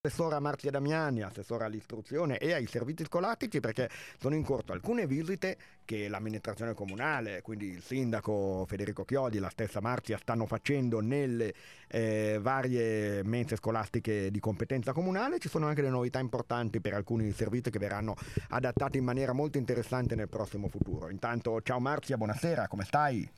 Assessora Marzia Damiani, assessora all'istruzione e ai servizi scolastici perché sono in corso alcune visite che l'amministrazione comunale, quindi il sindaco Federico Chiodi la stessa Marzia stanno facendo nelle eh, varie mense scolastiche di competenza comunale. Ci sono anche delle novità importanti per alcuni servizi che verranno adattati in maniera molto interessante nel prossimo futuro. Intanto ciao Marzia, buonasera, come stai?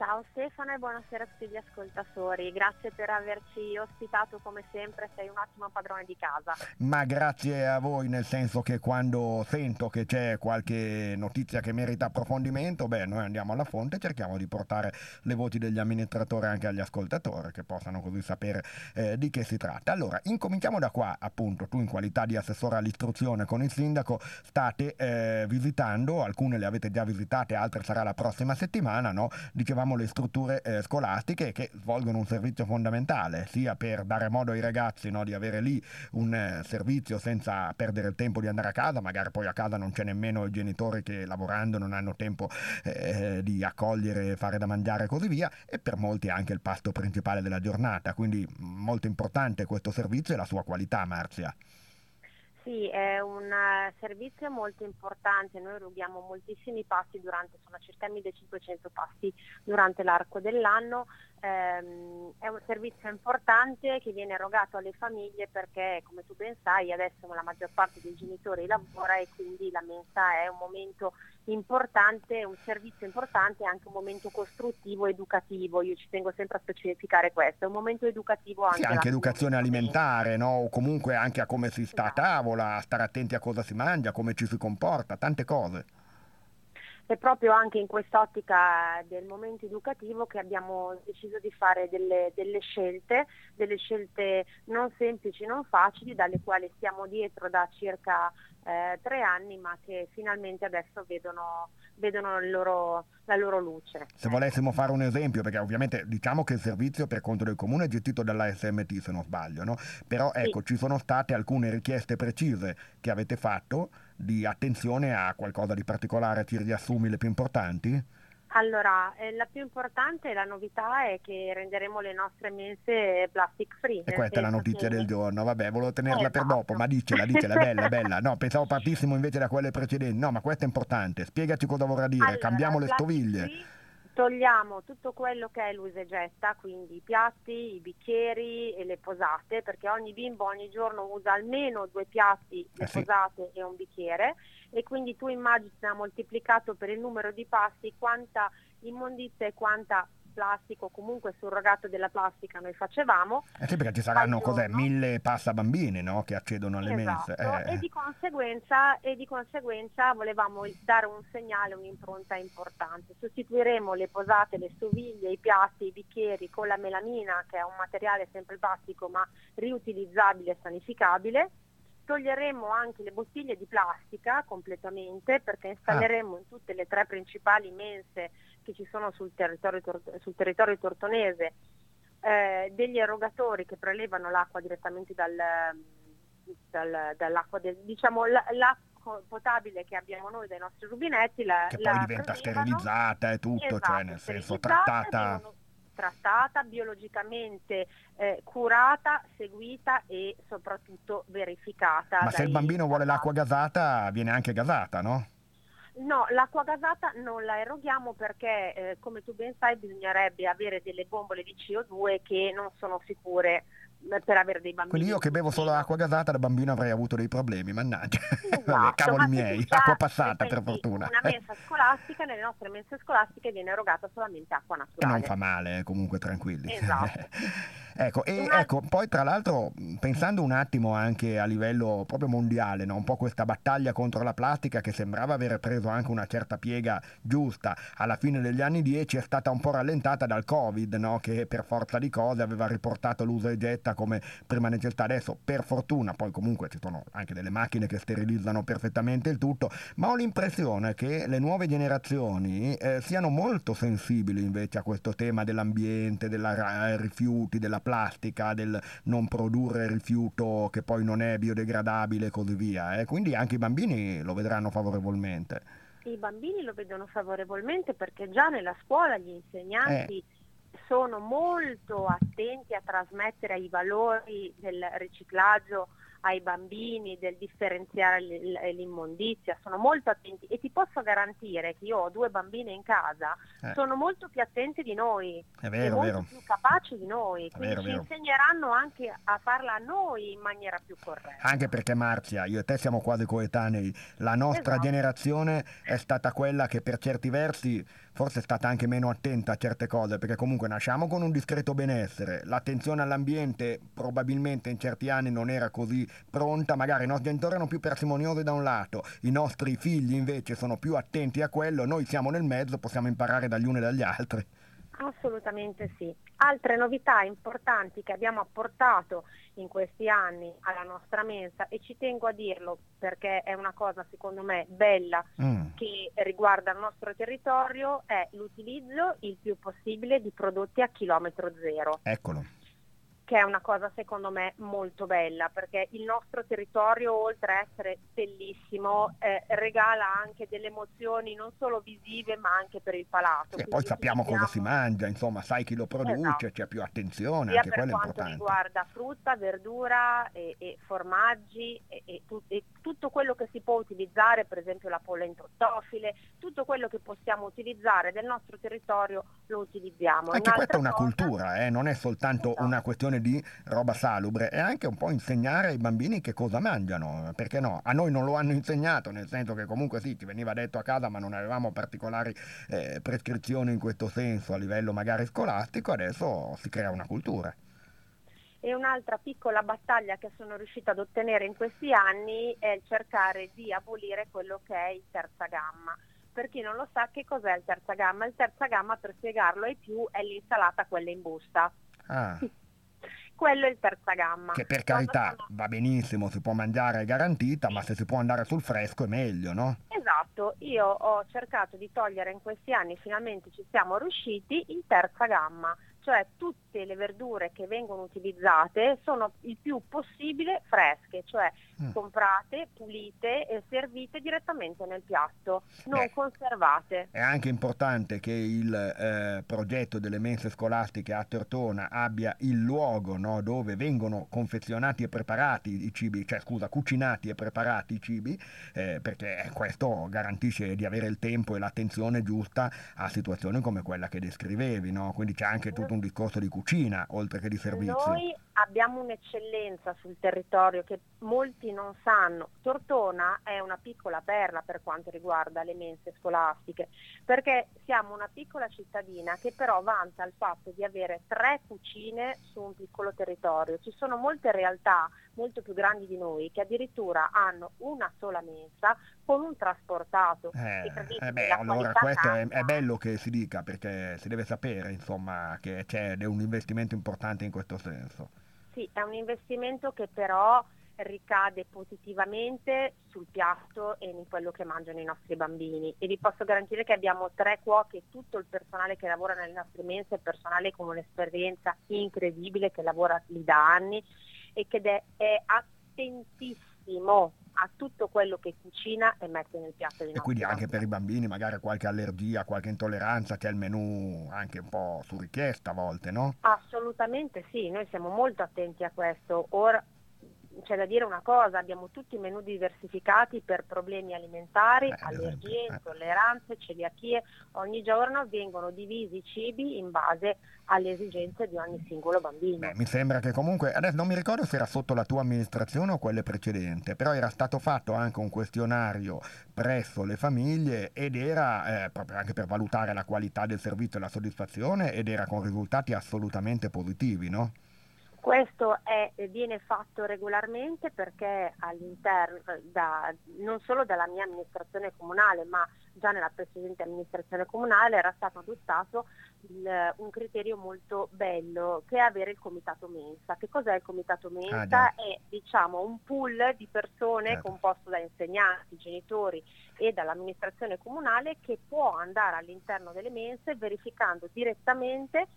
Ciao Stefano e buonasera a tutti gli ascoltatori, grazie per averci ospitato come sempre, sei un ottimo padrone di casa. Ma grazie a voi nel senso che quando sento che c'è qualche notizia che merita approfondimento, beh noi andiamo alla fonte e cerchiamo di portare le voci degli amministratori anche agli ascoltatori che possano così sapere eh, di che si tratta. Allora, incominciamo da qua, appunto, tu in qualità di assessore all'istruzione con il sindaco state eh, visitando, alcune le avete già visitate, altre sarà la prossima settimana, no? Dicevamo diciamo, le strutture eh, scolastiche che svolgono un servizio fondamentale, sia per dare modo ai ragazzi no, di avere lì un eh, servizio senza perdere il tempo di andare a casa, magari poi a casa non c'è nemmeno i genitori che lavorando non hanno tempo eh, di accogliere, fare da mangiare e così via, e per molti anche il pasto principale della giornata, quindi molto importante questo servizio e la sua qualità, Marzia. Sì, è un eh, servizio molto importante, noi rughiamo moltissimi passi durante, sono circa 1500 passi durante l'arco dell'anno, ehm, è un servizio importante che viene erogato alle famiglie perché come tu ben sai adesso la maggior parte dei genitori lavora e quindi la mensa è un momento importante, un servizio importante e anche un momento costruttivo, educativo, io ci tengo sempre a specificare questo, è un momento educativo anche. Sì, anche educazione alimentare, no? o comunque anche a come si sta esatto. a tavola, a stare attenti a cosa si mangia, come ci si comporta, tante cose è proprio anche in quest'ottica del momento educativo che abbiamo deciso di fare delle, delle, scelte, delle scelte non semplici, non facili, dalle quali stiamo dietro da circa eh, tre anni, ma che finalmente adesso vedono, vedono loro, la loro luce. Se volessimo fare un esempio, perché ovviamente diciamo che il servizio per conto del comune è gestito dalla SMT se non sbaglio, no? però ecco sì. ci sono state alcune richieste precise che avete fatto di attenzione a qualcosa di particolare, ci riassumi le più importanti? Allora, eh, la più importante, la novità è che renderemo le nostre mense plastic free. E questa è la notizia che... del giorno, vabbè, volevo tenerla esatto. per dopo, ma dicela, dicela, bella, bella. No, pensavo partissimo invece da quelle precedenti. No, ma questa è importante, spiegaci cosa vorrà dire, allora, cambiamo le stoviglie. Free togliamo tutto quello che è l'usa e getta, quindi i piatti, i bicchieri e le posate, perché ogni bimbo ogni giorno usa almeno due piatti, le eh sì. posate e un bicchiere e quindi tu immagina moltiplicato per il numero di passi quanta immondizia e quanta plastica o comunque surrogato della plastica noi facevamo. Eh sì, perché ci saranno cos'è, mille passa bambini no? che accedono alle esatto. mense. Eh. E, di conseguenza, e di conseguenza volevamo dare un segnale, un'impronta importante. Sostituiremo le posate, le stoviglie, i piatti, i bicchieri con la melamina che è un materiale sempre plastico ma riutilizzabile e sanificabile toglieremo anche le bottiglie di plastica completamente perché installeremo ah. in tutte le tre principali mense che ci sono sul territorio, sul territorio tortonese eh, degli erogatori che prelevano l'acqua direttamente dal, dal, dall'acqua del, diciamo, l'acqua potabile che abbiamo noi dai nostri rubinetti la, che poi diventa sterilizzata e tutto, esatto, cioè nel senso trattata trattata, biologicamente eh, curata, seguita e soprattutto verificata. Ma se il bambino vuole l'acqua gasata, viene anche gasata, no? No, l'acqua gasata non la eroghiamo perché, eh, come tu ben sai, bisognerebbe avere delle bombole di CO2 che non sono sicure per avere dei bambini. Quindi io che bevo solo acqua gasata da bambino avrei avuto dei problemi, mannaggia. Esatto, Cavoli miei, acqua passata per fortuna. Una mensa scolastica, nelle nostre mense scolastiche viene erogata solamente acqua naturale. Non fa male, comunque tranquilli. Esatto. ecco, e Una... ecco, poi tra l'altro pensando un attimo anche a livello proprio mondiale, no? un po' questa battaglia contro la plastica che sembrava aver preso anche una certa piega giusta alla fine degli anni 10 è stata un po' rallentata dal Covid, no? che per forza di cose aveva riportato l'uso e getta vista come prima necessità. Adesso per fortuna, poi comunque ci sono anche delle macchine che sterilizzano perfettamente il tutto, ma ho l'impressione che le nuove generazioni eh, siano molto sensibili invece a questo tema dell'ambiente, dei eh, rifiuti, della plastica, del non produrre rifiuto che poi non è biodegradabile e così via. Eh. Quindi anche i bambini lo vedranno favorevolmente. I bambini lo vedono favorevolmente perché già nella scuola gli insegnanti... Eh sono molto attenti a trasmettere i valori del riciclaggio ai bambini, del differenziare l'immondizia, sono molto attenti e ti posso garantire che io ho due bambine in casa, eh. sono molto più attenti di noi, è vero, molto vero. più capaci di noi, quindi vero, ci insegneranno anche a farla a noi in maniera più corretta. Anche perché Marzia, io e te siamo quasi coetanei, la nostra Esatto. generazione è stata quella che per certi versi forse è stata anche meno attenta a certe cose, perché comunque nasciamo con un discreto benessere, l'attenzione all'ambiente probabilmente in certi anni non era così pronta, magari i nostri genitori erano più parsimoniosi da un lato, i nostri figli invece sono più attenti a quello, noi siamo nel mezzo, possiamo imparare dagli uni e dagli altri. Assolutamente sì. Altre novità importanti che abbiamo apportato in questi anni alla nostra mensa e ci tengo a dirlo perché è una cosa secondo me bella Mm. che riguarda il nostro territorio è l'utilizzo il più possibile di prodotti a chilometro zero. Eccolo. Che è una cosa secondo me molto bella perché il nostro territorio oltre a essere bellissimo eh, regala anche delle emozioni non solo visive ma anche per il palato. E poi sappiamo cosa si mangia, insomma, sai chi lo produce, Esatto. c'è più attenzione, sia anche per quello è quanto importante. riguarda frutta, verdura e, e formaggi e, e tu- e tutto quello che si può utilizzare, per esempio la pollo in trottofile, tutto quello che possiamo utilizzare del nostro territorio lo utilizziamo. Anche questa Un'altra è una cosa- cultura, eh, non è soltanto Esatto. una questione di roba salubre, è anche un po' insegnare ai bambini che cosa mangiano, perché no? A noi non lo hanno insegnato, nel senso che comunque sì, ci veniva detto a casa, ma non avevamo particolari eh, prescrizioni in questo senso a livello magari scolastico, adesso si crea una cultura. E un'altra piccola battaglia che sono riuscita ad ottenere in questi anni è il cercare di abolire quello che è il terza gamma. Per chi non lo sa che cos'è il terza gamma? Il terza gamma, per spiegarlo ai più, è l'insalata quella in busta. Ah, Quello è il terza gamma. che per carità sono- va benissimo, si può mangiare, è garantita, ma se si può andare sul fresco è meglio, no? Esatto, io ho cercato di togliere in questi anni, finalmente ci siamo riusciti, il terza gamma, cioè tutte le verdure che vengono utilizzate sono il più possibile fresche, cioè Mm. comprate, pulite e servite direttamente nel piatto, non Beh. conservate. È anche importante che il eh, progetto delle mense scolastiche a Tortona abbia il luogo no, dove vengono confezionati e preparati i cibi, cioè scusa, cucinati e preparati i cibi, eh, perché questo garantisce di avere il tempo e l'attenzione giusta a situazioni come quella che descrivevi, no? quindi c'è anche tutto un discorso di cucina oltre che di servizio. Noi abbiamo un'eccellenza sul territorio che molti non sanno. Tortona è una piccola perla per quanto riguarda le mense scolastiche, perché siamo una piccola cittadina che però vanta il fatto di avere tre cucine su un piccolo territorio. Ci sono molte realtà molto più grandi di noi che addirittura hanno una sola mensa con un trasportato. Eh, E eh beh, allora questo è, è bello che si dica perché si deve sapere insomma che c'è un investimento importante in questo senso. Sì, è un investimento che però ricade positivamente sul piatto e in quello che mangiano i nostri bambini. E vi posso garantire che abbiamo tre cuoche e tutto il personale che lavora nelle nostre mense personale con un'esperienza incredibile che lavora lì da anni e che è attentissimo a tutto quello che cucina e mette nel piatto dei E quindi anche per i bambini magari qualche allergia, qualche intolleranza, c'è il menù anche un po' su richiesta a volte, no? Assolutamente sì, noi siamo molto attenti a questo. Ora c'è da dire una cosa, abbiamo tutti i menù diversificati per problemi alimentari, Eh, allergie, eh. intolleranze, celiachie. Ogni giorno vengono divisi i cibi in base alle esigenze di ogni singolo bambino. Beh, mi sembra che comunque, adesso non mi ricordo se era sotto la tua amministrazione o quelle precedente, però era stato fatto anche un questionario presso le famiglie ed era eh, proprio anche per valutare la qualità del servizio e la soddisfazione ed era con risultati assolutamente positivi, no? Questo è- viene fatto regolarmente perché all'interno, da- non solo dalla mia amministrazione comunale, ma già nella precedente amministrazione comunale era stato adottato il- un criterio molto bello che è avere il comitato mensa. Che cos'è il comitato mensa? Ah, è diciamo un pool di persone Certo. composto da insegnanti, genitori e dall'amministrazione comunale che può andare all'interno delle mense verificando direttamente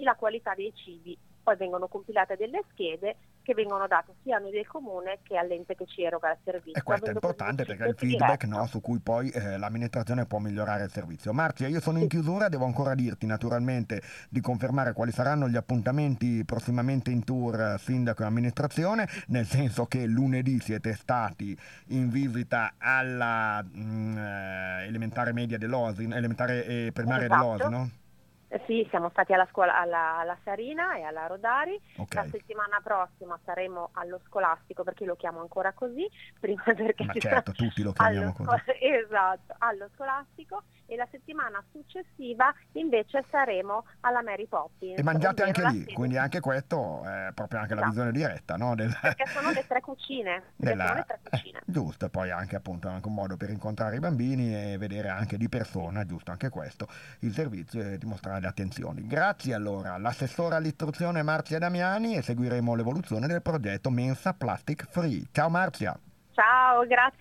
la qualità dei cibi. Poi vengono compilate delle schede che vengono date sia a noi del comune che all'ente che ci eroga il servizio. E questo è importante perché è il feedback no, su cui poi eh, l'amministrazione può migliorare il servizio. Marzia, io sono in chiusura, devo ancora dirti naturalmente di confermare quali saranno gli appuntamenti prossimamente in tour eh, sindaco e amministrazione, nel senso che lunedì siete stati in visita alla mh, mm, eh, elementare media dell'Osi, elementare e primaria esatto. dell'Osi, no? Sì, siamo stati alla scuola alla, alla Sarina e alla Rodari. Okay. La settimana prossima saremo allo scolastico perché lo chiamo ancora così, prima perché Ma certo, tutti lo chiamiamo allo, così. Esatto, allo scolastico e la settimana successiva invece saremo alla Mary Poppins. E mangiate anche lì, quindi anche questo è proprio anche la esatto. visione diretta, no? Del... Perché sono le tre cucine. Della... Giusto, poi anche appunto anche un modo per incontrare i bambini e vedere anche di persona, giusto anche questo, il servizio e dimostrare attenzioni. Grazie allora all'assessore all'istruzione Marzia Damiani e seguiremo l'evoluzione del progetto Mensa Plastic Free. Ciao Marzia. Ciao, grazie.